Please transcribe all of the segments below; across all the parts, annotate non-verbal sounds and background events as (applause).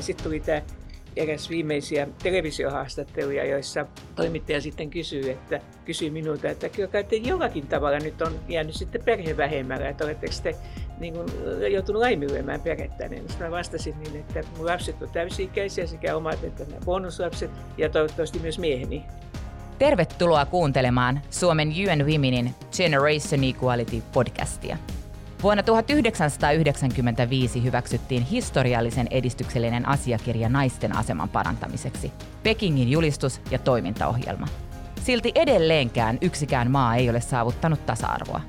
Ja sitten tuli tämä eräs viimeisiä televisiohaastatteluja, joissa toimittaja sitten kysyy, että, kysyy minulta, että kyllä te jollakin tavalla nyt on jäänyt sitten perhe vähemmällä, että oletteko te niin kuin, joutunut laiminlyömään perhettä. Niin mä vastasin niin, että mun lapset on täysi-ikäisiä sekä omat että nämä bonuslapset ja toivottavasti myös mieheni. Tervetuloa kuuntelemaan Suomen UN Womenin Generation Equality podcastia. Vuonna 1995 hyväksyttiin historiallisen edistyksellinen asiakirja naisten aseman parantamiseksi, Pekingin julistus ja toimintaohjelma. Silti edelleenkään yksikään maa ei ole saavuttanut tasa-arvoa.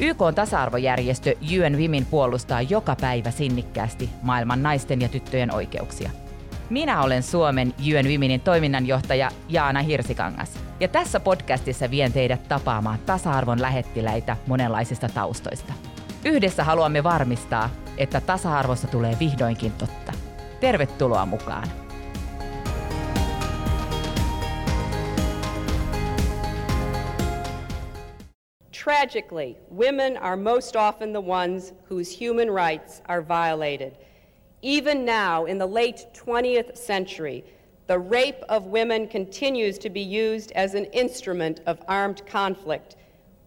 YK on tasa-arvojärjestö UN Women puolustaa joka päivä sinnikkäästi maailman naisten ja tyttöjen oikeuksia. Minä olen Suomen UN Womenin toiminnanjohtaja Jaana Hirsikangas. Ja tässä podcastissa vien teidät tapaamaan tasa-arvon lähettiläitä monenlaisista taustoista. Yhdessä haluamme varmistaa, että tasa-arvossa tulee vihdoinkin totta. Tervetuloa mukaan! Tragically, women are most often the ones whose human rights are violated. Even now, in the late 20th century, the rape of women continues to be used as an instrument of armed conflict.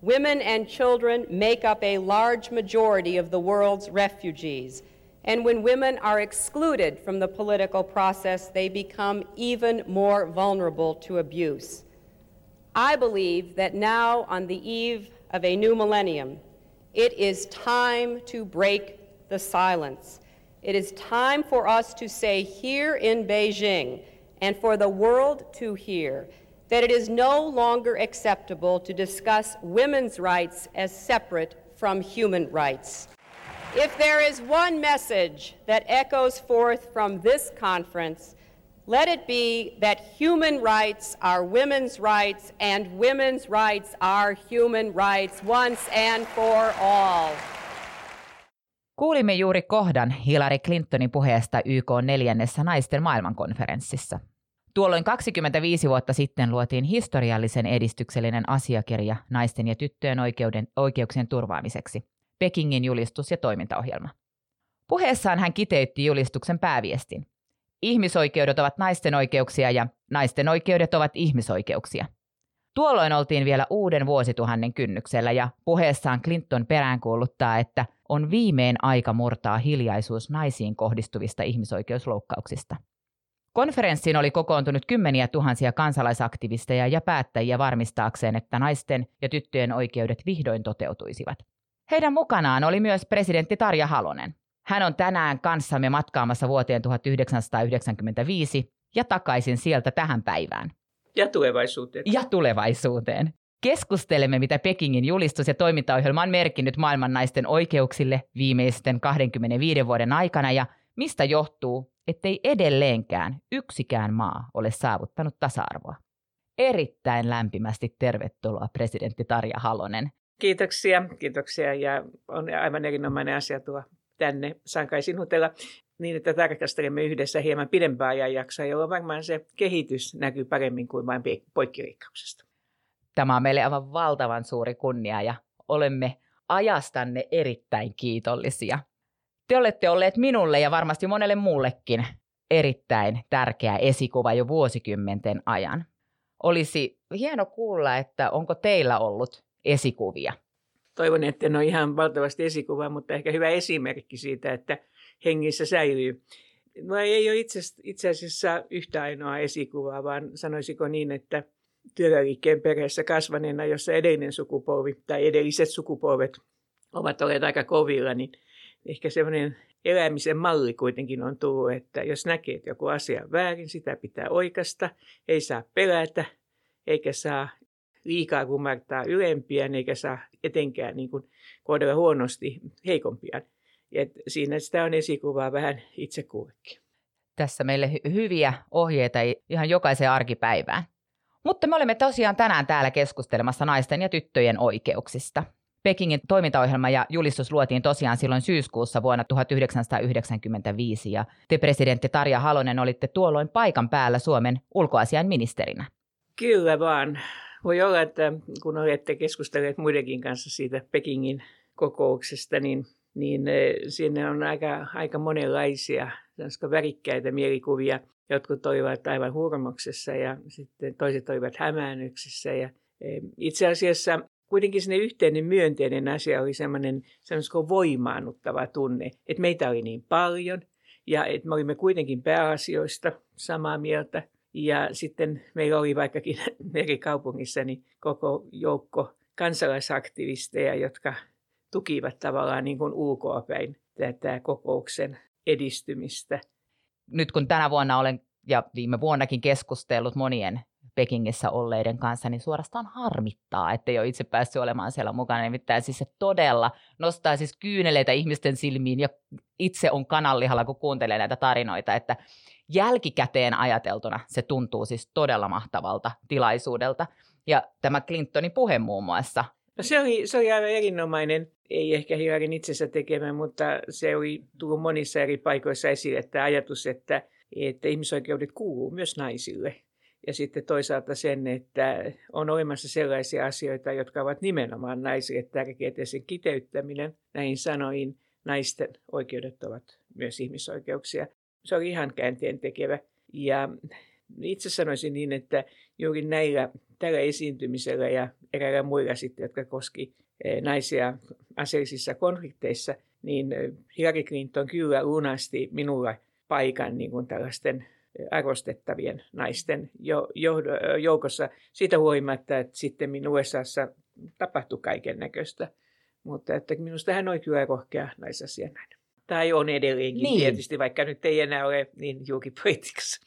Women and children make up a large majority of the world's refugees. And when women are excluded from the political process, they become even more vulnerable to abuse. I believe that now, on the eve of a new millennium, it is time to break the silence. It is time for us to say here in Beijing and for the world to hear that it is no longer acceptable to discuss women's rights as separate from human rights. If there is one message that echoes forth from this conference, let it be that human rights are women's rights and women's rights are human rights once and for all. Kuulimme juuri kohdan Hillary Clintonin puheesta YK neljännessä naisten maailmankonferenssissa. Tuolloin 25 vuotta sitten luotiin historiallisen edistyksellinen asiakirja naisten ja tyttöjen oikeuden, oikeuksien turvaamiseksi, Pekingin julistus ja toimintaohjelma. Puheessaan hän kiteytti julistuksen pääviestin. Ihmisoikeudet ovat naisten oikeuksia ja naisten oikeudet ovat ihmisoikeuksia. Tuolloin oltiin vielä uuden vuosituhannen kynnyksellä ja puheessaan Clinton peräänkuuluttaa, että on viimein aika murtaa hiljaisuus naisiin kohdistuvista ihmisoikeusloukkauksista. Konferenssiin oli kokoontunut kymmeniä tuhansia kansalaisaktivisteja ja päättäjiä varmistaakseen, että naisten ja tyttöjen oikeudet vihdoin toteutuisivat. Heidän mukanaan oli myös presidentti Tarja Halonen. Hän on tänään kanssamme matkaamassa vuoteen 1995 ja takaisin sieltä tähän päivään. Ja tulevaisuuteen. Ja tulevaisuuteen. Keskustelemme, mitä Pekingin julistus ja toimintaohjelma on merkinnyt maailman naisten oikeuksille viimeisten 25 vuoden aikana ja mistä johtuu, ettei edelleenkään yksikään maa ole saavuttanut tasa-arvoa. Erittäin lämpimästi tervetuloa presidentti Tarja Halonen. Kiitoksia, kiitoksia ja on aivan erinomainen asia tuo tänne. Saan kai sinutella niin, että tarkastelemme yhdessä hieman pidempää ajanjaksoa, jolloin varmaan se kehitys näkyy paremmin kuin vain poikkiriikkauksesta. Tämä on meille aivan valtavan suuri kunnia ja olemme ajastanne erittäin kiitollisia. Te olette olleet minulle ja varmasti monelle muullekin erittäin tärkeä esikuva jo vuosikymmenten ajan. Olisi hieno kuulla, että onko teillä ollut esikuvia. Toivon, että en ole ihan valtavasti esikuva, mutta ehkä hyvä esimerkki siitä, että hengissä säilyy. No ei ole itse, itse asiassa yhtä ainoa esikuvaa, vaan sanoisiko niin, että työväliikkeen perheessä kasvaneena, jossa edellinen sukupolvi tai edelliset sukupolvet ovat olleet aika kovilla, niin ehkä semmoinen elämisen malli kuitenkin on tullut, että jos näkee, että joku asia on väärin, sitä pitää oikasta, ei saa pelätä, eikä saa liikaa kumartaa ylempiä, eikä saa etenkään niin kuin kohdella huonosti heikompia. Et siinä sitä on esikuvaa vähän itse kullekin. Tässä meille hyviä ohjeita ihan jokaiseen arkipäivään. Mutta me olemme tosiaan tänään täällä keskustelemassa naisten ja tyttöjen oikeuksista. Pekingin toimintaohjelma ja julistus luotiin tosiaan silloin syyskuussa vuonna 1995 ja te presidentti Tarja Halonen olitte tuolloin paikan päällä Suomen ulkoasian ministerinä. Kyllä vaan. Voi olla, että kun olette keskustelleet muidenkin kanssa siitä Pekingin kokouksesta, niin niin sinne on aika, aika monenlaisia värikkäitä mielikuvia. Jotkut olivat aivan hurmoksessa ja sitten toiset olivat hämäännyksissä. Ja itse asiassa kuitenkin sinne yhteinen myönteinen asia oli semmoinen sanoisiko voimaannuttava tunne, että meitä oli niin paljon ja että me olimme kuitenkin pääasioista samaa mieltä. Ja sitten meillä oli vaikkakin (laughs) eri kaupungissa niin koko joukko kansalaisaktivisteja, jotka tukivat tavallaan niin kuin ulkoapäin tätä kokouksen edistymistä. Nyt kun tänä vuonna olen ja viime vuonnakin keskustellut monien Pekingissä olleiden kanssa, niin suorastaan harmittaa, että ei ole itse päässyt olemaan siellä mukana. Nimittäin siis se todella nostaa siis kyyneleitä ihmisten silmiin ja itse on kanallihalla, kun kuuntelee näitä tarinoita, että jälkikäteen ajateltuna se tuntuu siis todella mahtavalta tilaisuudelta. Ja tämä Clintonin puhe muun muassa. No se, oli, se oli aivan erinomainen, ei ehkä Hillarin itsensä tekemä, mutta se oli tullut monissa eri paikoissa esille, että ajatus, että, että ihmisoikeudet kuuluu myös naisille. Ja sitten toisaalta sen, että on olemassa sellaisia asioita, jotka ovat nimenomaan naisille tärkeitä. sen kiteyttäminen näihin sanoihin, naisten oikeudet ovat myös ihmisoikeuksia. Se oli ihan käänteen tekevä. Ja itse sanoisin niin, että juuri näillä, tällä esiintymisellä ja eräillä muilla sitten, jotka koski eh, naisia aseellisissa konflikteissa, niin Hillary Clinton kyllä lunasti minulla paikan niin kuin tällaisten arvostettavien naisten joukossa. Siitä huolimatta, että sitten USAssa tapahtui kaiken näköistä. Mutta että minusta hän on kyllä rohkea naisasianainen. Tai on edelleenkin niin. tietysti, vaikka nyt ei enää ole niin julkipolitiikassa.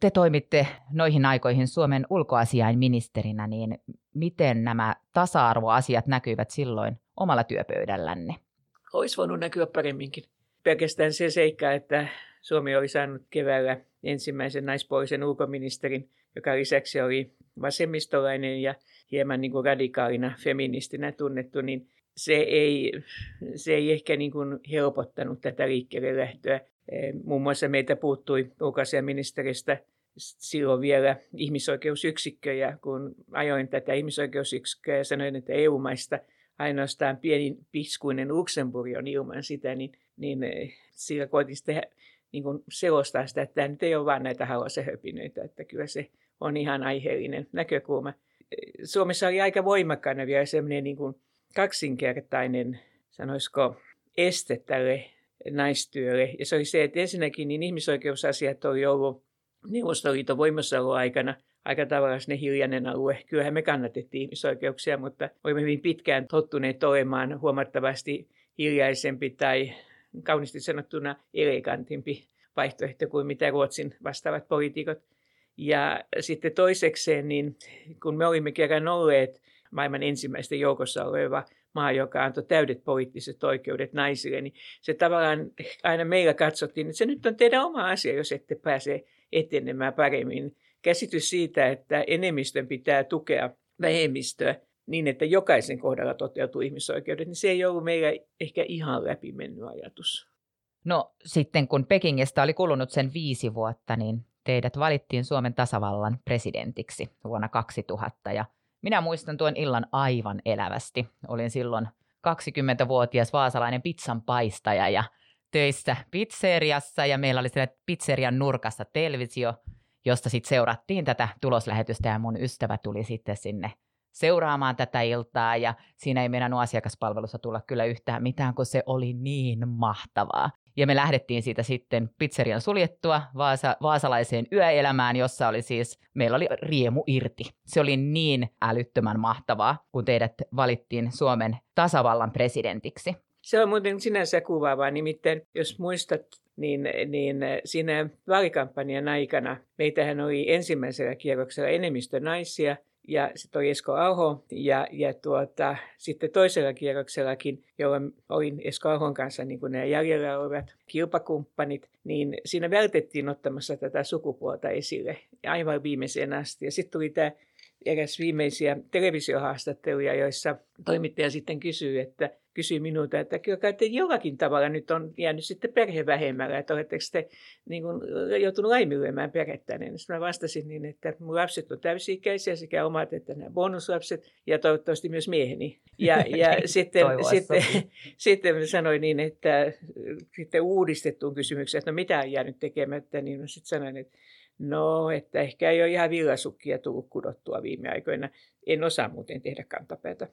Te toimitte noihin aikoihin Suomen ulkoasiainministerinä, niin miten nämä tasa-arvoasiat näkyivät silloin omalla työpöydällänne? Olisi voinut näkyä paremminkin. Pelkästään se seikka, että Suomi oli saanut keväällä ensimmäisen naispuolisen ulkoministerin, joka lisäksi oli vasemmistolainen ja hieman niin kuin radikaalina feministinä tunnettu, niin se ei, se ei ehkä niin kuin helpottanut tätä liikkeelle lähtöä. E, muun muassa meitä puuttui ulkoasiaministeristä silloin vielä ihmisoikeusyksikkö, ja kun ajoin tätä ihmisoikeusyksikköä ja sanoin, että EU-maista ainoastaan pieni piskuinen Luxemburg on ilman sitä, niin, niin e, sillä koitin sitten niin kuin selostaa sitä, että tämä nyt ei ole vain näitä höpinöitä, että kyllä se on ihan aiheellinen näkökulma. Suomessa oli aika voimakkaana vielä semmoinen niin kuin kaksinkertainen, sanoisiko, este tälle naistyölle. Ja se oli se, että ensinnäkin niin ihmisoikeusasiat oli ollut Neuvostoliiton voimassaoloaikana aika tavallaan ne hiljainen alue. Kyllähän me kannatettiin ihmisoikeuksia, mutta olimme hyvin pitkään tottuneet olemaan huomattavasti hiljaisempi tai kauniisti sanottuna elegantimpi vaihtoehto kuin mitä Ruotsin vastaavat poliitikot. Ja sitten toisekseen, niin kun me olimme kerran olleet maailman ensimmäisten joukossa oleva maa, joka antoi täydet poliittiset oikeudet naisille, niin se tavallaan aina meillä katsottiin, että se nyt on teidän oma asia, jos ette pääse etenemään paremmin. Käsitys siitä, että enemmistön pitää tukea vähemmistöä niin, että jokaisen kohdalla toteutuu ihmisoikeudet, niin se ei ollut meillä ehkä ihan läpimennyt ajatus. No sitten kun Pekingistä oli kulunut sen viisi vuotta, niin teidät valittiin Suomen tasavallan presidentiksi vuonna 2000 ja minä muistan tuon illan aivan elävästi. Olin silloin 20-vuotias vaasalainen pizzan paistaja ja töissä pizzeriassa ja meillä oli siellä pizzerian nurkassa televisio, josta sitten seurattiin tätä tuloslähetystä ja mun ystävä tuli sitten sinne seuraamaan tätä iltaa ja siinä ei meidän asiakaspalvelussa tulla kyllä yhtään mitään, kun se oli niin mahtavaa. Ja me lähdettiin siitä sitten pizzerian suljettua Vaasa, vaasalaiseen yöelämään, jossa oli siis, meillä oli riemu irti. Se oli niin älyttömän mahtavaa, kun teidät valittiin Suomen tasavallan presidentiksi. Se on muuten sinänsä kuvaavaa, nimittäin jos muistat, niin, niin siinä vaalikampanjan aikana meitähän oli ensimmäisellä kierroksella enemmistö naisia – ja sitten oli Esko Aho ja, ja tuota, sitten toisella kierroksellakin, jolloin olin Esko Ahon kanssa niin kuin nämä jäljellä olevat kilpakumppanit, niin siinä vältettiin ottamassa tätä sukupuolta esille aivan viimeiseen asti. Ja sitten tuli tämä eräs viimeisiä televisiohaastatteluja, joissa toimittaja sitten kysyy, että kysyi minulta, että kyllä kai te jollakin tavalla nyt on jäänyt sitten perhe vähemmällä, että oletteko te niin kuin, joutunut laiminlyömään perhettä. Niin mä vastasin niin, että mun lapset on täysi-ikäisiä, sekä omat että nämä bonuslapset, ja toivottavasti myös mieheni. Ja, ja (laughs) sitten, sitten, (laughs) sitten mä sanoin niin, että sitten uudistettuun kysymykseen, että no mitä on jäänyt tekemättä, niin mä sitten sanoin, että No, että ehkä ei ole ihan villasukkia tullut kudottua viime aikoina. En osaa muuten tehdä kantapäätä.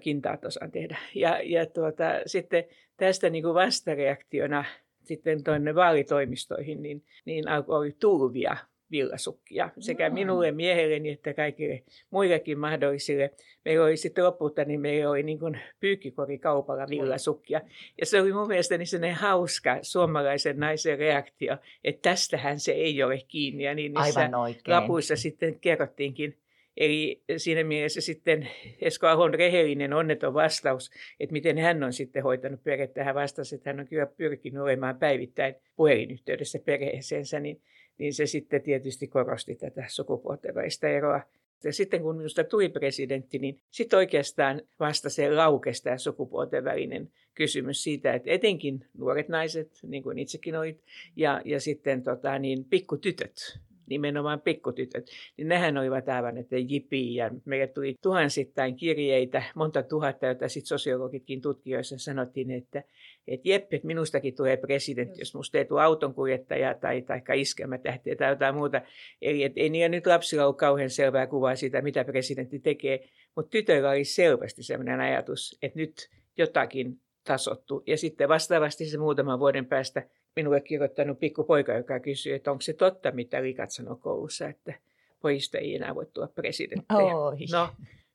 Kintaat osaan tehdä. Ja, ja tuota, sitten tästä niin kuin vastareaktiona sitten tuonne vaalitoimistoihin, niin, niin alkoi tulvia villasukkia sekä minulle miehelleni että kaikille muillekin mahdollisille. Meillä oli sitten lopulta, niin meillä oli niin pyykkikorikaupalla villasukkia. Ja se oli mun mielestäni sellainen hauska suomalaisen naisen reaktio, että tästähän se ei ole kiinni. Ja niin niissä Aivan oikein. lapuissa sitten kerrottiinkin Eli siinä mielessä sitten Esko Ahon rehellinen onneton vastaus, että miten hän on sitten hoitanut perhettä. Hän vastasi, että hän on kyllä pyrkinyt olemaan päivittäin puhelinyhteydessä perheeseensä, niin niin se sitten tietysti korosti tätä sukupuolten välistä eroa. Ja sitten kun minusta tuli presidentti, niin sitten oikeastaan vasta se laukesi tämä sukupuolten välinen kysymys siitä, että etenkin nuoret naiset, niin kuin itsekin olit, ja, ja sitten tota, niin, pikkutytöt, nimenomaan pikkutytöt, niin nehän olivat aivan, että jipi, ja meille tuli tuhansittain kirjeitä, monta tuhatta, joita sitten sosiologitkin tutkijoissa sanottiin, että, että Jeppe, että minustakin tulee presidentti, jos musta ei tule autonkuljettaja tai, tai iskelmätähtiä tai jotain muuta. Eli että ei niillä nyt lapsilla ole kauhean selvää kuvaa siitä, mitä presidentti tekee, mutta tytöillä oli selvästi sellainen ajatus, että nyt jotakin tasottu. Ja sitten vastaavasti se muutaman vuoden päästä minulle kirjoittanut pikkupoika, joka kysyi, että onko se totta, mitä likat sanoo koulussa, että pojista ei enää voi tulla presidenttejä. No,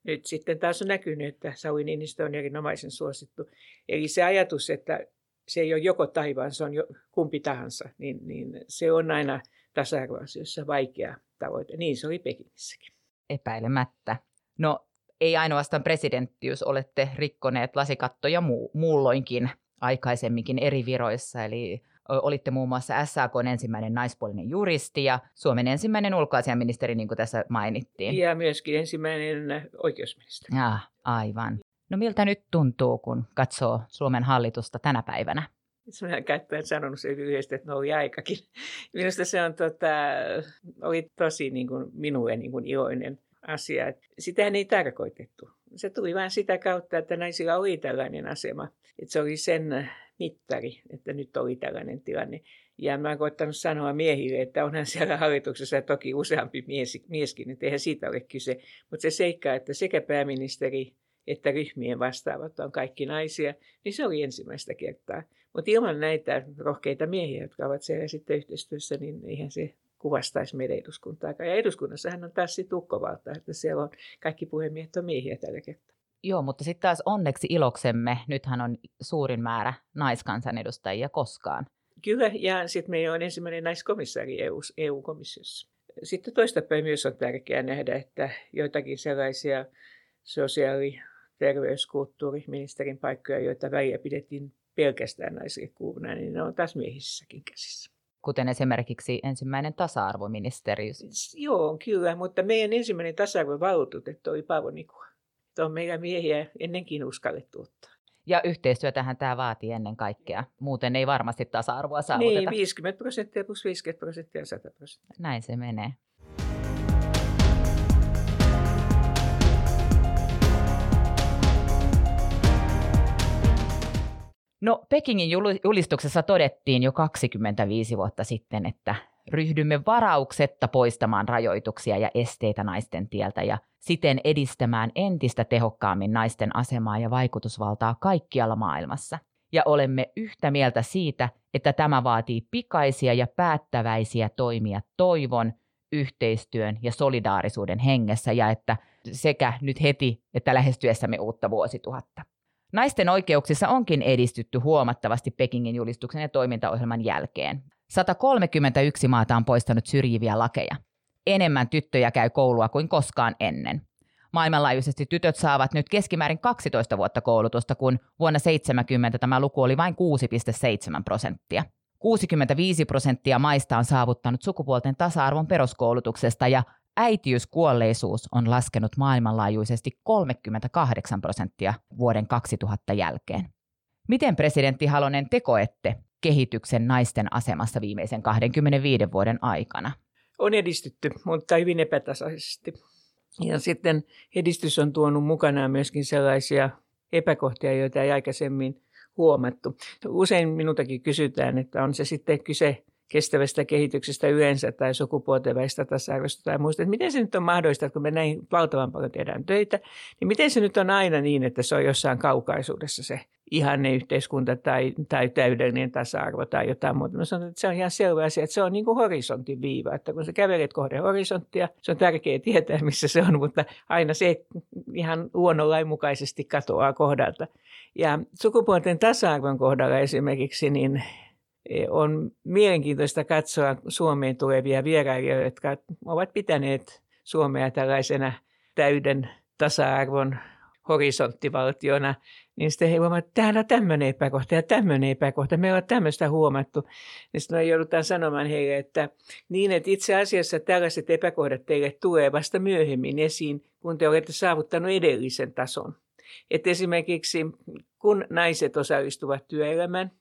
nyt sitten taas on näkynyt, että Sauli Niinistö on erinomaisen suosittu. Eli se ajatus, että se ei ole joko taivaan, se on jo kumpi tahansa, niin, niin se on aina tasa-arvoasioissa vaikea tavoite. Niin se oli Pekinissäkin. Epäilemättä. No ei ainoastaan presidenttiys, olette rikkoneet lasikattoja muu, muulloinkin aikaisemminkin eri viroissa, eli Olitte muun muassa SAK ensimmäinen naispuolinen juristi ja Suomen ensimmäinen ulkoasiaministeri, niin kuin tässä mainittiin. Ja myöskin ensimmäinen oikeusministeri. Ja, aivan. No miltä nyt tuntuu, kun katsoo Suomen hallitusta tänä päivänä? Minä käyttäen sanonut se lyhyesti, että no oli aikakin. (laughs) Minusta se on, tota, oli tosi niin kuin, minulle niin kuin iloinen asia. Sitähän ei tarkoitettu. Se tuli vain sitä kautta, että naisilla oli tällainen asema. Että se oli sen mittari, että nyt oli tällainen tilanne. Ja mä oon koittanut sanoa miehille, että onhan siellä hallituksessa toki useampi mies, mieskin, että eihän siitä ole kyse. Mutta se seikka, että sekä pääministeri että ryhmien vastaavat on kaikki naisia, niin se oli ensimmäistä kertaa. Mutta ilman näitä rohkeita miehiä, jotka ovat siellä sitten yhteistyössä, niin eihän se kuvastaisi meidän eduskuntaa. Ja eduskunnassahan on taas sitten että siellä on kaikki puhemiehet on miehiä tällä kertaa. Joo, mutta sitten taas onneksi iloksemme, nythän on suurin määrä naiskansanedustajia koskaan. Kyllä, ja sitten meillä on ensimmäinen naiskomissaari EU, EU-komissiossa. Sitten toistapäin myös on tärkeää nähdä, että joitakin sellaisia sosiaali-, terveys-, kulttuuriministerin paikkoja, joita väliä pidettiin pelkästään naisille kuuluna, niin ne on taas miehissäkin käsissä. Kuten esimerkiksi ensimmäinen tasa-arvoministeri. Joo, kyllä, mutta meidän ensimmäinen tasa-arvovaltuutettu oli Paavo Nikula on meidän miehiä ennenkin uskallettu ottaa. Ja yhteistyötähän tämä vaatii ennen kaikkea. Muuten ei varmasti tasa-arvoa saavuteta. Niin, 50 prosenttia plus 50 prosenttia 100 prosenttia. Näin se menee. No Pekingin julistuksessa todettiin jo 25 vuotta sitten, että ryhdymme varauksetta poistamaan rajoituksia ja esteitä naisten tieltä ja siten edistämään entistä tehokkaammin naisten asemaa ja vaikutusvaltaa kaikkialla maailmassa. Ja olemme yhtä mieltä siitä, että tämä vaatii pikaisia ja päättäväisiä toimia toivon, yhteistyön ja solidaarisuuden hengessä ja että sekä nyt heti että lähestyessämme uutta vuosituhatta. Naisten oikeuksissa onkin edistytty huomattavasti Pekingin julistuksen ja toimintaohjelman jälkeen. 131 maata on poistanut syrjiviä lakeja. Enemmän tyttöjä käy koulua kuin koskaan ennen. Maailmanlaajuisesti tytöt saavat nyt keskimäärin 12 vuotta koulutusta, kun vuonna 70 tämä luku oli vain 6,7 prosenttia. 65 prosenttia maista on saavuttanut sukupuolten tasa-arvon peruskoulutuksesta ja äitiyskuolleisuus on laskenut maailmanlaajuisesti 38 prosenttia vuoden 2000 jälkeen. Miten presidentti Halonen te koette kehityksen naisten asemassa viimeisen 25 vuoden aikana? On edistytty, mutta hyvin epätasaisesti. Ja sitten edistys on tuonut mukanaan myöskin sellaisia epäkohtia, joita ei aikaisemmin huomattu. Usein minultakin kysytään, että on se sitten kyse kestävästä kehityksestä yleensä tai sukupuolten välistä tasa-arvosta tai muista. Että miten se nyt on mahdollista, että kun me näin valtavan paljon tehdään töitä, niin miten se nyt on aina niin, että se on jossain kaukaisuudessa se ihanne yhteiskunta tai, tai täydellinen tasa-arvo tai jotain muuta. Mä sanon, että se on ihan selvä asia, että se on niin kuin horisontin viiva, että kun sä kävelet kohden horisonttia, se on tärkeää tietää, (laughs) missä se on, mutta aina se ihan luonnonlain mukaisesti katoaa kohdalta. Ja sukupuolten tasa-arvon kohdalla esimerkiksi, niin e, on mielenkiintoista katsoa Suomeen tulevia vierailijoita, jotka ovat pitäneet Suomea tällaisena täyden tasa-arvon horisonttivaltiona, niin sitten he huomaavat, että täällä on tämmöinen epäkohta ja tämmöinen epäkohta. Me ollaan tämmöistä huomattu. Niin sitten joudutaan sanomaan heille, että niin, että itse asiassa tällaiset epäkohdat teille tulee vasta myöhemmin esiin, kun te olette saavuttanut edellisen tason. Että esimerkiksi kun naiset osallistuvat työelämään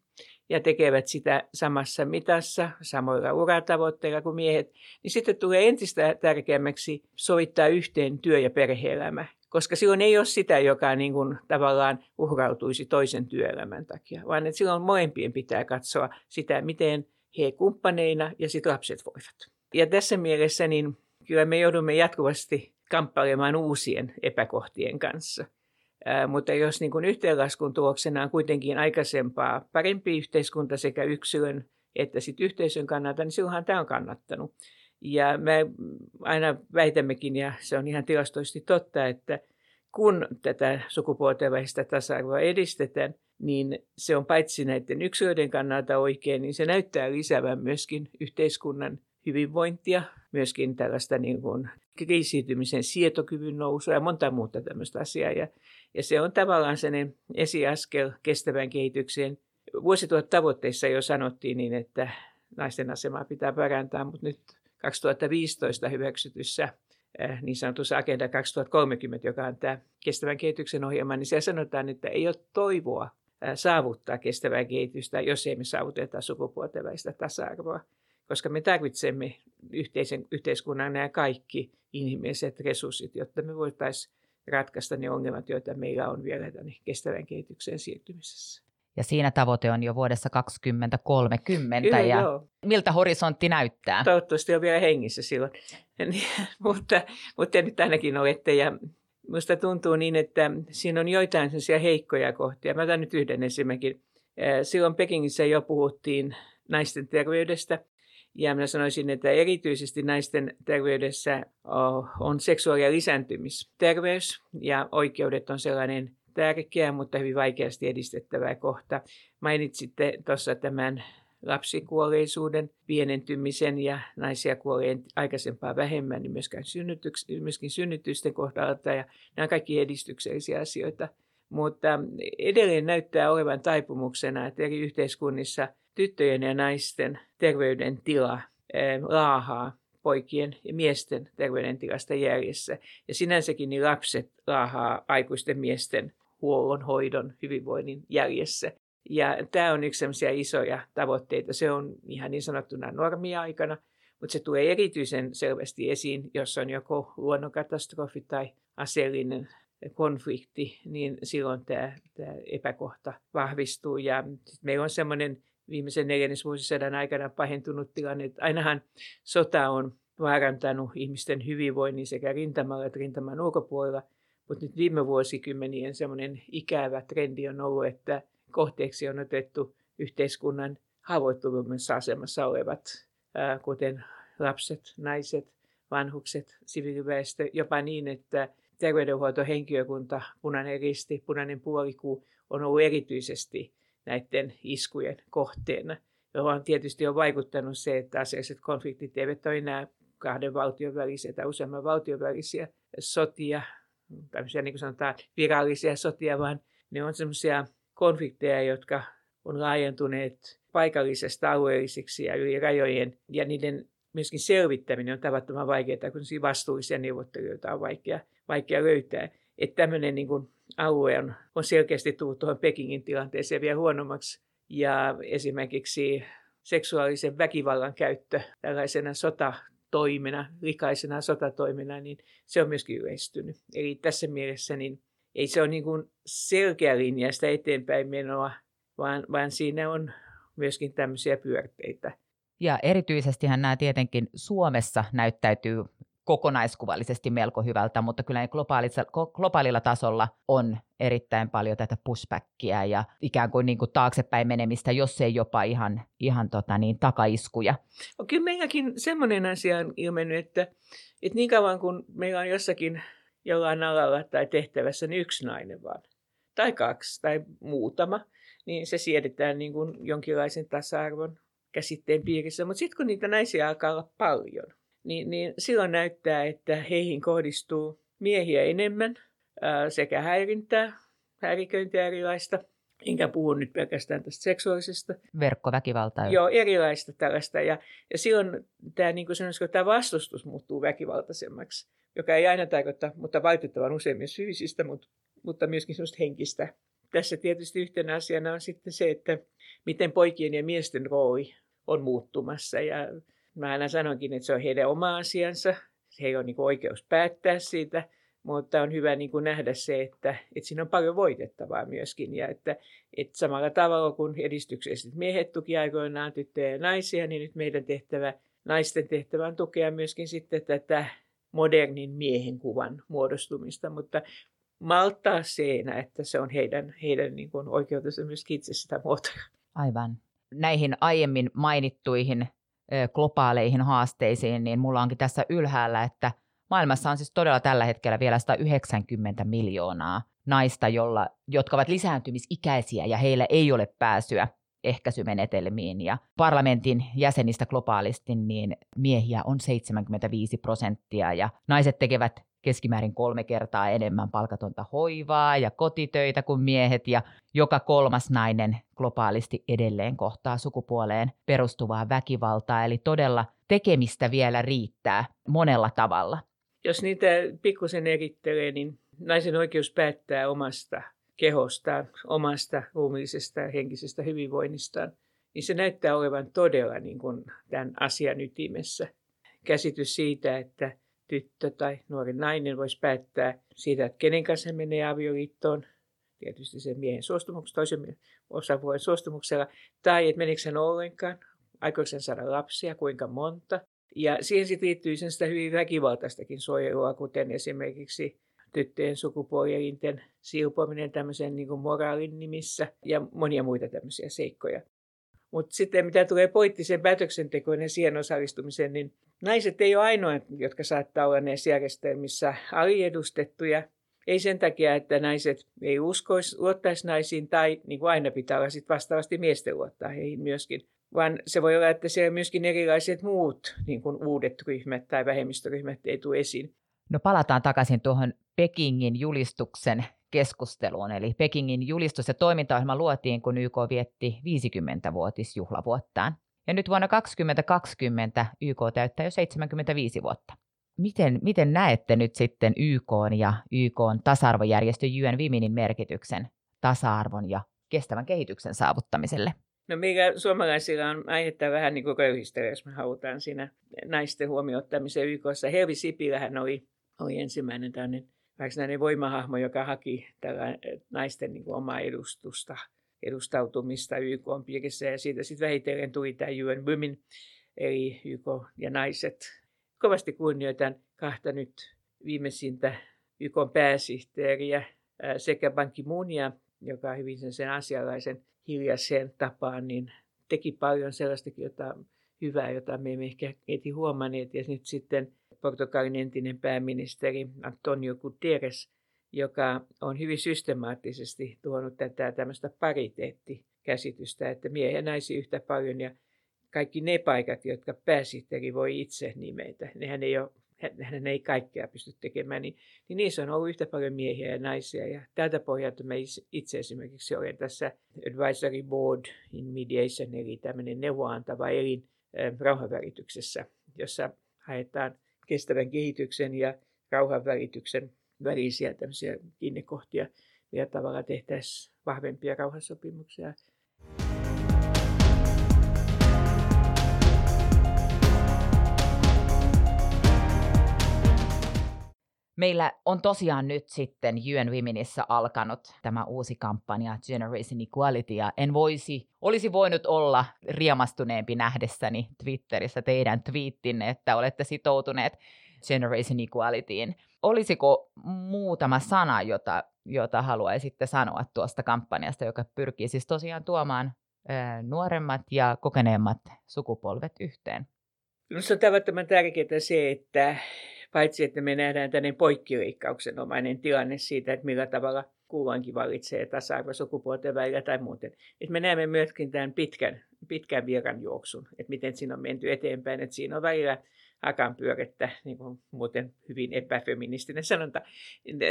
ja tekevät sitä samassa mitassa, samoilla uratavoitteilla kuin miehet, niin sitten tulee entistä tärkeämmäksi sovittaa yhteen työ- ja perhe-elämä koska silloin ei ole sitä, joka niin kuin tavallaan uhrautuisi toisen työelämän takia, vaan että silloin molempien pitää katsoa sitä, miten he kumppaneina ja sitten lapset voivat. Ja tässä mielessä niin kyllä me joudumme jatkuvasti kamppailemaan uusien epäkohtien kanssa. Ää, mutta jos niin kuin yhteenlaskun tuloksena on kuitenkin aikaisempaa parempi yhteiskunta sekä yksilön että sit yhteisön kannalta, niin silloinhan tämä on kannattanut. Ja me aina väitämmekin, ja se on ihan tilastoisesti totta, että kun tätä sukupuolten välistä tasa-arvoa edistetään, niin se on paitsi näiden yksilöiden kannalta oikein, niin se näyttää lisäävän myöskin yhteiskunnan hyvinvointia, myöskin tällaista niin kuin kriisiytymisen sietokyvyn nousua ja monta muuta tämmöistä asiaa. Ja, ja se on tavallaan sen esiaskel kestävän kehitykseen. Vuosituhat tavoitteissa jo sanottiin niin, että naisten asemaa pitää parantaa, mutta nyt 2015 hyväksytyssä eh, niin sanotussa Agenda 2030, joka on tämä kestävän kehityksen ohjelma, niin siellä sanotaan, että ei ole toivoa eh, saavuttaa kestävää kehitystä, jos ei me saavuteta sukupuolten välistä tasa-arvoa. Koska me tarvitsemme yhteisen, yhteiskunnan nämä kaikki inhimilliset resurssit, jotta me voitaisiin ratkaista ne ongelmat, joita meillä on vielä tämän kestävän kehityksen siirtymisessä. Ja siinä tavoite on jo vuodessa 2030. Kyllä, ja joo. miltä horisontti näyttää? Toivottavasti on vielä hengissä silloin. (laughs) mutta, mutta nyt ainakin olette. Ja minusta tuntuu niin, että siinä on joitain sellaisia heikkoja kohtia. Mä otan nyt yhden esimerkin. Silloin Pekingissä jo puhuttiin naisten terveydestä. Ja minä sanoisin, että erityisesti naisten terveydessä on seksuaali- ja lisääntymisterveys ja oikeudet on sellainen tärkeä, mutta hyvin vaikeasti edistettävä kohta. Mainitsitte tuossa tämän lapsikuolleisuuden pienentymisen ja naisia kuolee aikaisempaa vähemmän, niin myöskin, synnytyks, myöskin synnytysten kohdalta. Ja nämä kaikki edistyksellisiä asioita. Mutta edelleen näyttää olevan taipumuksena, että eri yhteiskunnissa tyttöjen ja naisten terveydentila laahaa poikien ja miesten terveydentilasta järjessä. Ja sinänsäkin niin lapset laahaa aikuisten miesten huollon, hoidon, hyvinvoinnin jäljessä. Ja tämä on yksi sellaisia isoja tavoitteita. Se on ihan niin sanottuna normia-aikana, mutta se tulee erityisen selvästi esiin, jos on joko luonnonkatastrofi tai aseellinen konflikti, niin silloin tämä, tämä epäkohta vahvistuu. Ja meillä on semmoinen viimeisen neljännesvuosisadan aikana pahentunut tilanne, että ainahan sota on vaarantanut ihmisten hyvinvoinnin sekä rintamalla että rintaman ulkopuolella – mutta nyt viime vuosikymmenien semmoinen ikävä trendi on ollut, että kohteeksi on otettu yhteiskunnan haavoittuvimmassa asemassa olevat, kuten lapset, naiset, vanhukset, siviiliväestö, jopa niin, että terveydenhuoltohenkilökunta, punainen risti, punainen puolikuu on ollut erityisesti näiden iskujen kohteena, johon tietysti on vaikuttanut se, että asialliset konfliktit eivät ole enää kahden valtion välisiä tai useamman valtion välisiä sotia, tämmöisiä niin kuin sanotaan virallisia sotia, vaan ne on semmoisia konflikteja, jotka on laajentuneet paikallisesta alueellisiksi ja yli rajojen. Ja niiden myöskin selvittäminen on tavattoman vaikeaa, kun vastuullisia neuvottelijoita on vaikea, vaikea löytää. Että tämmöinen niin kuin alue on, on selkeästi tullut tuohon Pekingin tilanteeseen vielä huonommaksi. Ja esimerkiksi seksuaalisen väkivallan käyttö tällaisena sotatoimena, likaisena sotatoimena, niin se on myöskin yleistynyt. Eli tässä mielessä niin ei se ole niin kuin selkeä sitä eteenpäin menoa, vaan, vaan siinä on myöskin tämmöisiä pyörteitä. Ja erityisesti nämä tietenkin Suomessa näyttäytyy kokonaiskuvallisesti melko hyvältä, mutta kyllä globaalilla tasolla on erittäin paljon tätä pushbackia ja ikään kuin, niin kuin taaksepäin menemistä, jos ei jopa ihan, ihan tota niin, takaiskuja. No, kyllä meilläkin semmoinen asia on ilmennyt, että, että niin kauan kuin meillä on jossakin jollain alalla tai tehtävässä niin yksi nainen vaan, tai kaksi tai muutama, niin se siedetään niin kuin jonkinlaisen tasa-arvon käsitteen piirissä. Mutta sitten kun niitä naisia alkaa olla paljon, niin, niin silloin näyttää, että heihin kohdistuu miehiä enemmän sekä häirintää, häiriköintiä erilaista, enkä puhu nyt pelkästään tästä seksuaalisesta. Verkkoväkivaltaa. Joo, erilaista tällaista. Ja, ja silloin tämä, niin kuin sanoisiko, tämä vastustus muuttuu väkivaltaisemmaksi, joka ei aina tarkoita, mutta valitettavan usein myös fyysistä, mutta, mutta myöskin sellaista henkistä. Tässä tietysti yhtenä asiana on sitten se, että miten poikien ja miesten rooli on muuttumassa. Ja Mä aina sanonkin, että se on heidän oma asiansa. He on niin oikeus päättää siitä, mutta on hyvä niin kuin nähdä se, että, että siinä on paljon voitettavaa myöskin. Ja että, että samalla tavalla kuin edistyksessä miehet tuki aikoinaan tyttöjä ja naisia, niin nyt meidän tehtävä, naisten tehtävä on tukea myöskin sitten tätä modernin miehen kuvan muodostumista, mutta malttaa seenä, että se on heidän, heidän niin kuin oikeutensa myös itse sitä muotoja. Aivan. Näihin aiemmin mainittuihin globaaleihin haasteisiin, niin mulla onkin tässä ylhäällä, että maailmassa on siis todella tällä hetkellä vielä 190 miljoonaa naista, jolla, jotka ovat lisääntymisikäisiä ja heillä ei ole pääsyä ehkäisymenetelmiin. Ja parlamentin jäsenistä globaalisti niin miehiä on 75 prosenttia ja naiset tekevät keskimäärin kolme kertaa enemmän palkatonta hoivaa ja kotitöitä kuin miehet ja joka kolmas nainen globaalisti edelleen kohtaa sukupuoleen perustuvaa väkivaltaa, eli todella tekemistä vielä riittää monella tavalla. Jos niitä pikkusen erittelee, niin naisen oikeus päättää omasta kehostaan, omasta ruumiillisesta ja henkisestä hyvinvoinnistaan, niin se näyttää olevan todella niin kuin tämän asian ytimessä. Käsitys siitä, että tyttö tai nuori nainen voisi päättää siitä, että kenen kanssa hän menee avioliittoon, tietysti sen miehen suostumuksella, toisen osapuolen suostumuksella, tai että meneekö hän ollenkaan, aikoiko hän saada lapsia, kuinka monta. Ja siihen sitten liittyy sen sitä hyvin väkivaltaistakin suojelua, kuten esimerkiksi tyttöjen sukupuolielinten silpominen tämmöisen niin moraalin nimissä ja monia muita tämmöisiä seikkoja. Mutta sitten mitä tulee poliittiseen päätöksentekoon ja siihen osallistumiseen, niin naiset ei ole ainoa, jotka saattaa olla näissä järjestelmissä aliedustettuja. Ei sen takia, että naiset ei uskoisi, luottaisi naisiin tai niin kuin aina pitää olla sit vastaavasti miesten luottaa heihin myöskin. Vaan se voi olla, että siellä myöskin erilaiset muut niin kuin uudet ryhmät tai vähemmistöryhmät ei tule esiin. No palataan takaisin tuohon Pekingin julistuksen keskusteluun. Eli Pekingin julistus ja toimintaohjelma luotiin, kun YK vietti 50-vuotisjuhlavuottaan. Ja nyt vuonna 2020 YK täyttää jo 75 vuotta. Miten, miten näette nyt sitten YK ja YK tasa-arvojärjestö UN Womenin merkityksen tasa-arvon ja kestävän kehityksen saavuttamiselle? No mikä suomalaisilla on aihetta vähän niin kuin köyhistellä, jos me halutaan siinä naisten huomioon ottamiseen YKssa. Helvi Sipilähän oli, oli ensimmäinen tämmöinen varsinainen voimahahmo, joka haki tällä naisten niin kuin omaa edustusta, edustautumista YK piirissä. Ja siitä sitten vähitellen tuli tämä UN Women, eli YK ja naiset. Kovasti kunnioitan kahta nyt viimeisintä YK pääsihteeriä sekä Ban Ki-moonia, joka hyvin sen, sen asialaisen hiljaiseen tapaan, niin teki paljon sellaistakin jota, hyvää, jota me emme ehkä heti huomanneet. Ja nyt sitten Portugalin entinen pääministeri Antonio Guterres, joka on hyvin systemaattisesti tuonut tätä tämmöistä pariteettikäsitystä, että miehiä ja naisia yhtä paljon ja kaikki ne paikat, jotka pääsihteeri voi itse nimetä, nehän ei ole hän ei kaikkea pysty tekemään, niin, niin niissä on ollut yhtä paljon miehiä ja naisia. Ja tältä pohjalta mä itse esimerkiksi olen tässä Advisory Board in Mediation, eli tämmöinen neuvoantava elin rauhanvälityksessä jossa haetaan kestävän kehityksen ja rauhan välisiä tämmöisiä kiinnekohtia, millä tavalla tehtäisiin vahvempia rauhansopimuksia. Meillä on tosiaan nyt sitten UN Womenissa alkanut tämä uusi kampanja Generation Equality, ja en voisi, olisi voinut olla riemastuneempi nähdessäni Twitterissä teidän twiittinne, että olette sitoutuneet Generation Equalityin. Olisiko muutama sana, jota, jota haluaisitte sanoa tuosta kampanjasta, joka pyrkii siis tosiaan tuomaan nuoremmat ja kokeneemmat sukupolvet yhteen? Minusta on tavattoman tärkeää se, että paitsi että me nähdään tänne poikkileikkauksenomainen tilanne siitä, että millä tavalla kulloinkin valitsee tasa-arvo sukupuolten välillä tai muuten. Että me näemme myöskin tämän pitkän, pitkän virran juoksun, että miten siinä on menty eteenpäin, että siinä on välillä akan pyörettä, niin kuin muuten hyvin epäfeministinen sanonta.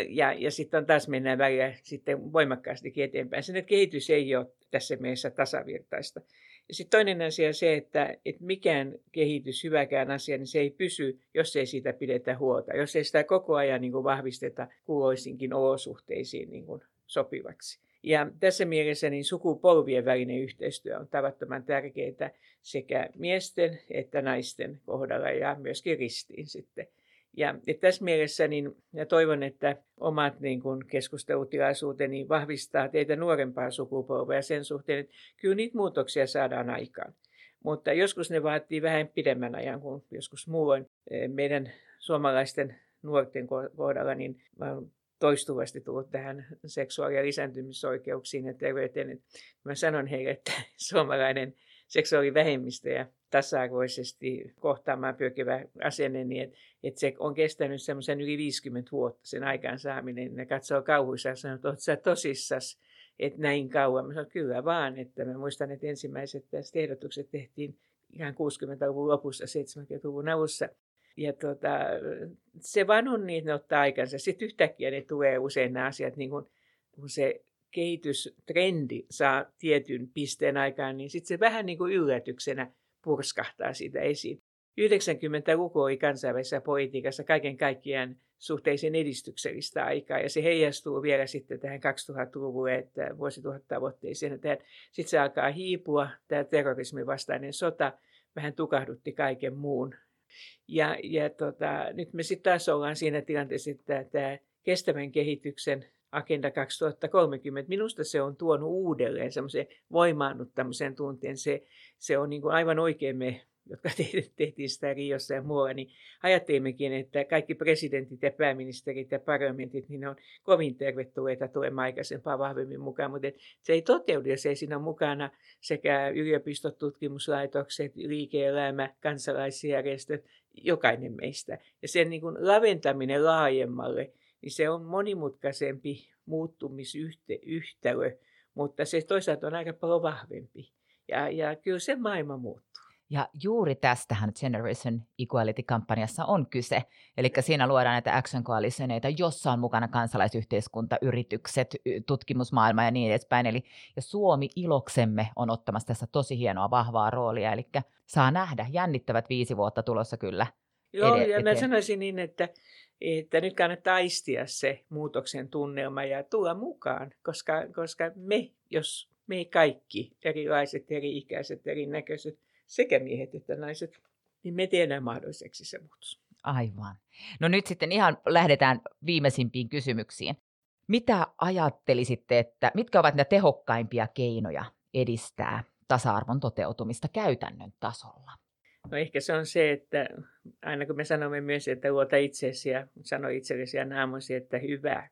Ja, ja sitten on taas mennään välillä sitten voimakkaasti eteenpäin. Sen, että kehitys ei ole tässä mielessä tasavirtaista. Ja sitten toinen asia on se, että, että mikään kehitys, hyväkään asia, niin se ei pysy, jos ei siitä pidetä huolta. Jos ei sitä koko ajan niin kuin vahvisteta kuuloisinkin olosuhteisiin niin kuin sopivaksi. Ja tässä mielessä niin sukupolvien välinen yhteistyö on tavattoman tärkeää sekä miesten että naisten kohdalla ja myöskin ristiin sitten. Ja, ja tässä mielessä niin, ja toivon, että omat niin kuin, keskustelutilaisuuteni vahvistaa teitä nuorempaa sukupolvea sen suhteen, että kyllä niitä muutoksia saadaan aikaan. Mutta joskus ne vaatii vähän pidemmän ajan kuin joskus muuin. E, meidän suomalaisten nuorten kohdalla niin toistuvasti tullut tähän seksuaali- ja lisääntymisoikeuksiin ja terveyteen. Mä sanon heille, että (laughs) suomalainen seksuaalivähemmistö ja tasa-arvoisesti kohtaamaan pyrkivä asenne, niin että, että se on kestänyt semmoisen yli 50 vuotta sen aikaansaaminen. Ne katsoo kauhuissa ja sanoo, että sä tosissas, että näin kauan. Mä sanon, kyllä vaan, että mä muistan, että ensimmäiset tästä ehdotukset tehtiin ihan 60-luvun lopussa, 70-luvun alussa. Ja tota, se vaan on niin, että ne ottaa aikansa. Sitten yhtäkkiä ne tulee usein nämä asiat, niin kun, kun se kehitystrendi saa tietyn pisteen aikaan, niin sitten se vähän niin kuin yllätyksenä purskahtaa siitä esiin. 90-luku oli kansainvälisessä politiikassa kaiken kaikkiaan suhteellisen edistyksellistä aikaa, ja se heijastuu vielä sitten tähän 2000-luvulle, että vuosituhattavoitteeseen. Sitten se alkaa hiipua, tämä terrorismin vastainen sota vähän tukahdutti kaiken muun. Ja, ja tota, nyt me sitten taas ollaan siinä tilanteessa, että tämä kestävän kehityksen Agenda 2030. Minusta se on tuonut uudelleen semmoisen voimaannuttamisen tunteen. Se, se on niin kuin aivan oikein me, jotka (laughs) tehtiin sitä Riossa ja muualla, niin ajattelimmekin, että kaikki presidentit ja pääministerit ja parlamentit, niin on kovin tervetulleita tulemaan aikaisempaa vahvemmin mukaan, mutta se ei toteudu, jos ei siinä mukana sekä yliopistot, tutkimuslaitokset, liike-elämä, kansalaisjärjestöt, jokainen meistä. Ja sen niin kuin laventaminen laajemmalle, niin se on monimutkaisempi muuttumisyhtälö, mutta se toisaalta on aika paljon vahvempi. Ja, ja kyllä se maailma muuttuu. Ja juuri tästähän Generation Equality-kampanjassa on kyse. Eli siinä luodaan näitä action coalitioneita, jossa on mukana kansalaisyhteiskunta, yritykset, tutkimusmaailma ja niin edespäin. Eli ja Suomi iloksemme on ottamassa tässä tosi hienoa vahvaa roolia. Eli saa nähdä jännittävät viisi vuotta tulossa kyllä. Joo, ed- ja mä sanoisin niin, että että nyt kannattaa aistia se muutoksen tunnelma ja tulla mukaan, koska, koska me, jos me kaikki, erilaiset, eri-ikäiset, erinäköiset, sekä miehet että naiset, niin me tehdään mahdolliseksi se muutos. Aivan. No nyt sitten ihan lähdetään viimeisimpiin kysymyksiin. Mitä ajattelisitte, että mitkä ovat ne tehokkaimpia keinoja edistää tasa-arvon toteutumista käytännön tasolla? No ehkä se on se, että aina kun me sanomme myös, että luota itsesi ja sano itsellesi ja naamosi, että hyvä,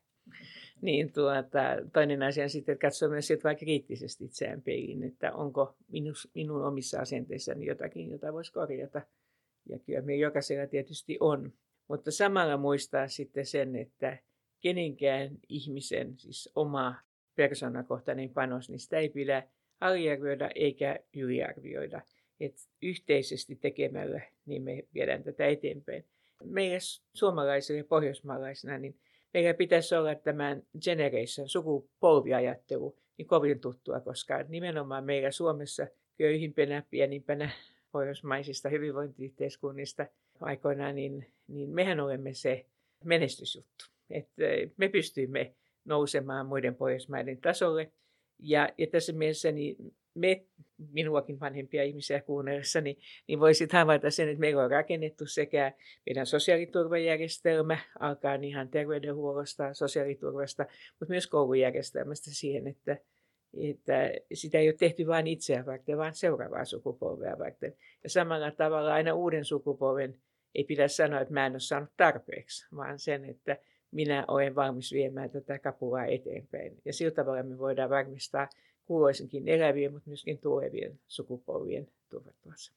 niin tuota, toinen asia on sitten, että katsoo myös sieltä vaikka kriittisesti itseään peiliin, että onko minus, minun omissa asenteissani jotakin, jota voisi korjata. Ja kyllä meillä jokaisella tietysti on. Mutta samalla muistaa sitten sen, että kenenkään ihmisen, siis oma persoonakohtainen panos, niin sitä ei pidä aliarvioida eikä yliarvioida että yhteisesti tekemällä niin me viedään tätä eteenpäin. Meillä suomalaisilla ja pohjoismaalaisina, niin meillä pitäisi olla tämän generation, sukupolviajattelu, niin kovin tuttua, koska nimenomaan meillä Suomessa köyhimpänä, pienimpänä pohjoismaisista hyvinvointiyhteiskunnista aikoinaan, niin, niin mehän olemme se menestysjuttu. Että me pystyimme nousemaan muiden Pohjoismaiden tasolle. Ja, ja tässä mielessä niin me, minuakin vanhempia ihmisiä kuunnellessa, niin, niin voisit havaita sen, että meillä on rakennettu sekä meidän sosiaaliturvajärjestelmä, alkaa ihan terveydenhuollosta, sosiaaliturvasta, mutta myös koulujärjestelmästä siihen, että, että sitä ei ole tehty vain itseä varten, vaan seuraavaa sukupolvea varten. Ja samalla tavalla aina uuden sukupolven ei pidä sanoa, että mä en ole saanut tarpeeksi, vaan sen, että minä olen valmis viemään tätä kapulaa eteenpäin. Ja sillä tavalla me voidaan varmistaa kuuloisinkin elävien, mutta myöskin tulevien sukupolvien turvattuassa.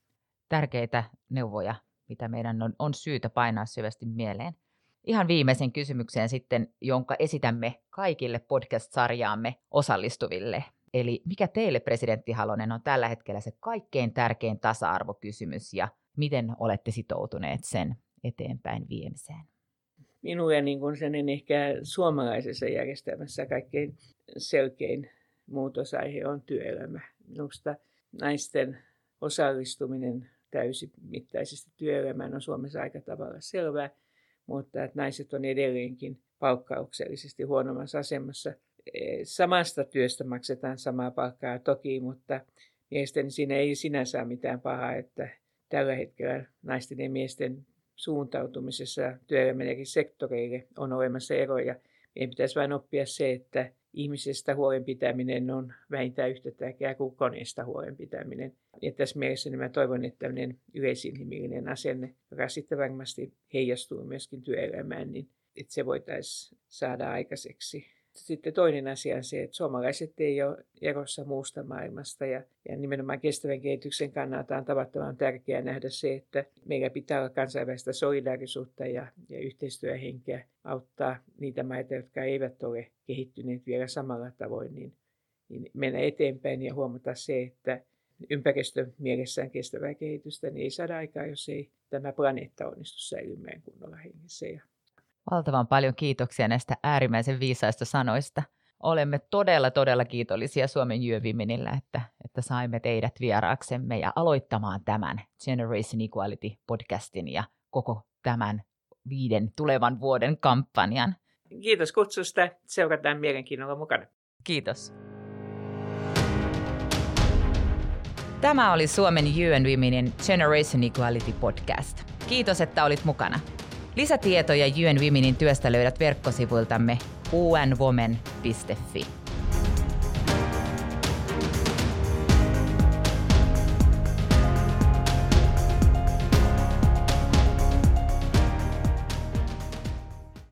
Tärkeitä neuvoja, mitä meidän on, on syytä painaa syvästi mieleen. Ihan viimeisen kysymykseen sitten, jonka esitämme kaikille podcast-sarjaamme osallistuville. Eli mikä teille, presidentti Halonen, on tällä hetkellä se kaikkein tärkein tasa-arvokysymys ja miten olette sitoutuneet sen eteenpäin viemiseen? Minulle niin kuin sen ehkä suomalaisessa järjestelmässä kaikkein selkein muutosaihe on työelämä. Minusta naisten osallistuminen täysimittaisesti työelämään on Suomessa aika tavalla selvää, mutta että naiset on edelleenkin palkkauksellisesti huonommassa asemassa. E, samasta työstä maksetaan samaa palkkaa toki, mutta mielestäni siinä ei sinänsä ole mitään pahaa, että tällä hetkellä naisten ja miesten suuntautumisessa työelämän eri sektoreille on olemassa eroja. Meidän pitäisi vain oppia se, että ihmisestä huolenpitäminen on vähintään yhtä tärkeää kuin koneesta huolenpitäminen. Ja tässä mielessä niin mä toivon, että tämmöinen yleisinhimillinen asenne, joka sitten varmasti heijastuu myöskin työelämään, niin että se voitaisiin saada aikaiseksi sitten toinen asia on se, että suomalaiset ei ole erossa muusta maailmasta ja, ja nimenomaan kestävän kehityksen kannalta on tavattoman tärkeää nähdä se, että meillä pitää olla kansainvälistä solidaarisuutta ja, ja yhteistyöhenkeä auttaa niitä maita, jotka eivät ole kehittyneet vielä samalla tavoin, niin, niin mennä eteenpäin ja huomata se, että ympäristön mielessään kestävää kehitystä niin ei saada aikaa, jos ei tämä planeetta onnistu säilymään kunnolla hengessä ja Valtavan paljon kiitoksia näistä äärimmäisen viisaista sanoista. Olemme todella, todella kiitollisia Suomen Jyöviminillä, että, että saimme teidät vieraaksemme ja aloittamaan tämän Generation Equality podcastin ja koko tämän viiden tulevan vuoden kampanjan. Kiitos kutsusta. Seurataan mielenkiinnolla mukana. Kiitos. Tämä oli Suomen UN Womenin Generation Equality podcast. Kiitos, että olit mukana. Lisätietoja UN Womenin työstä löydät verkkosivuiltamme unwomen.fi.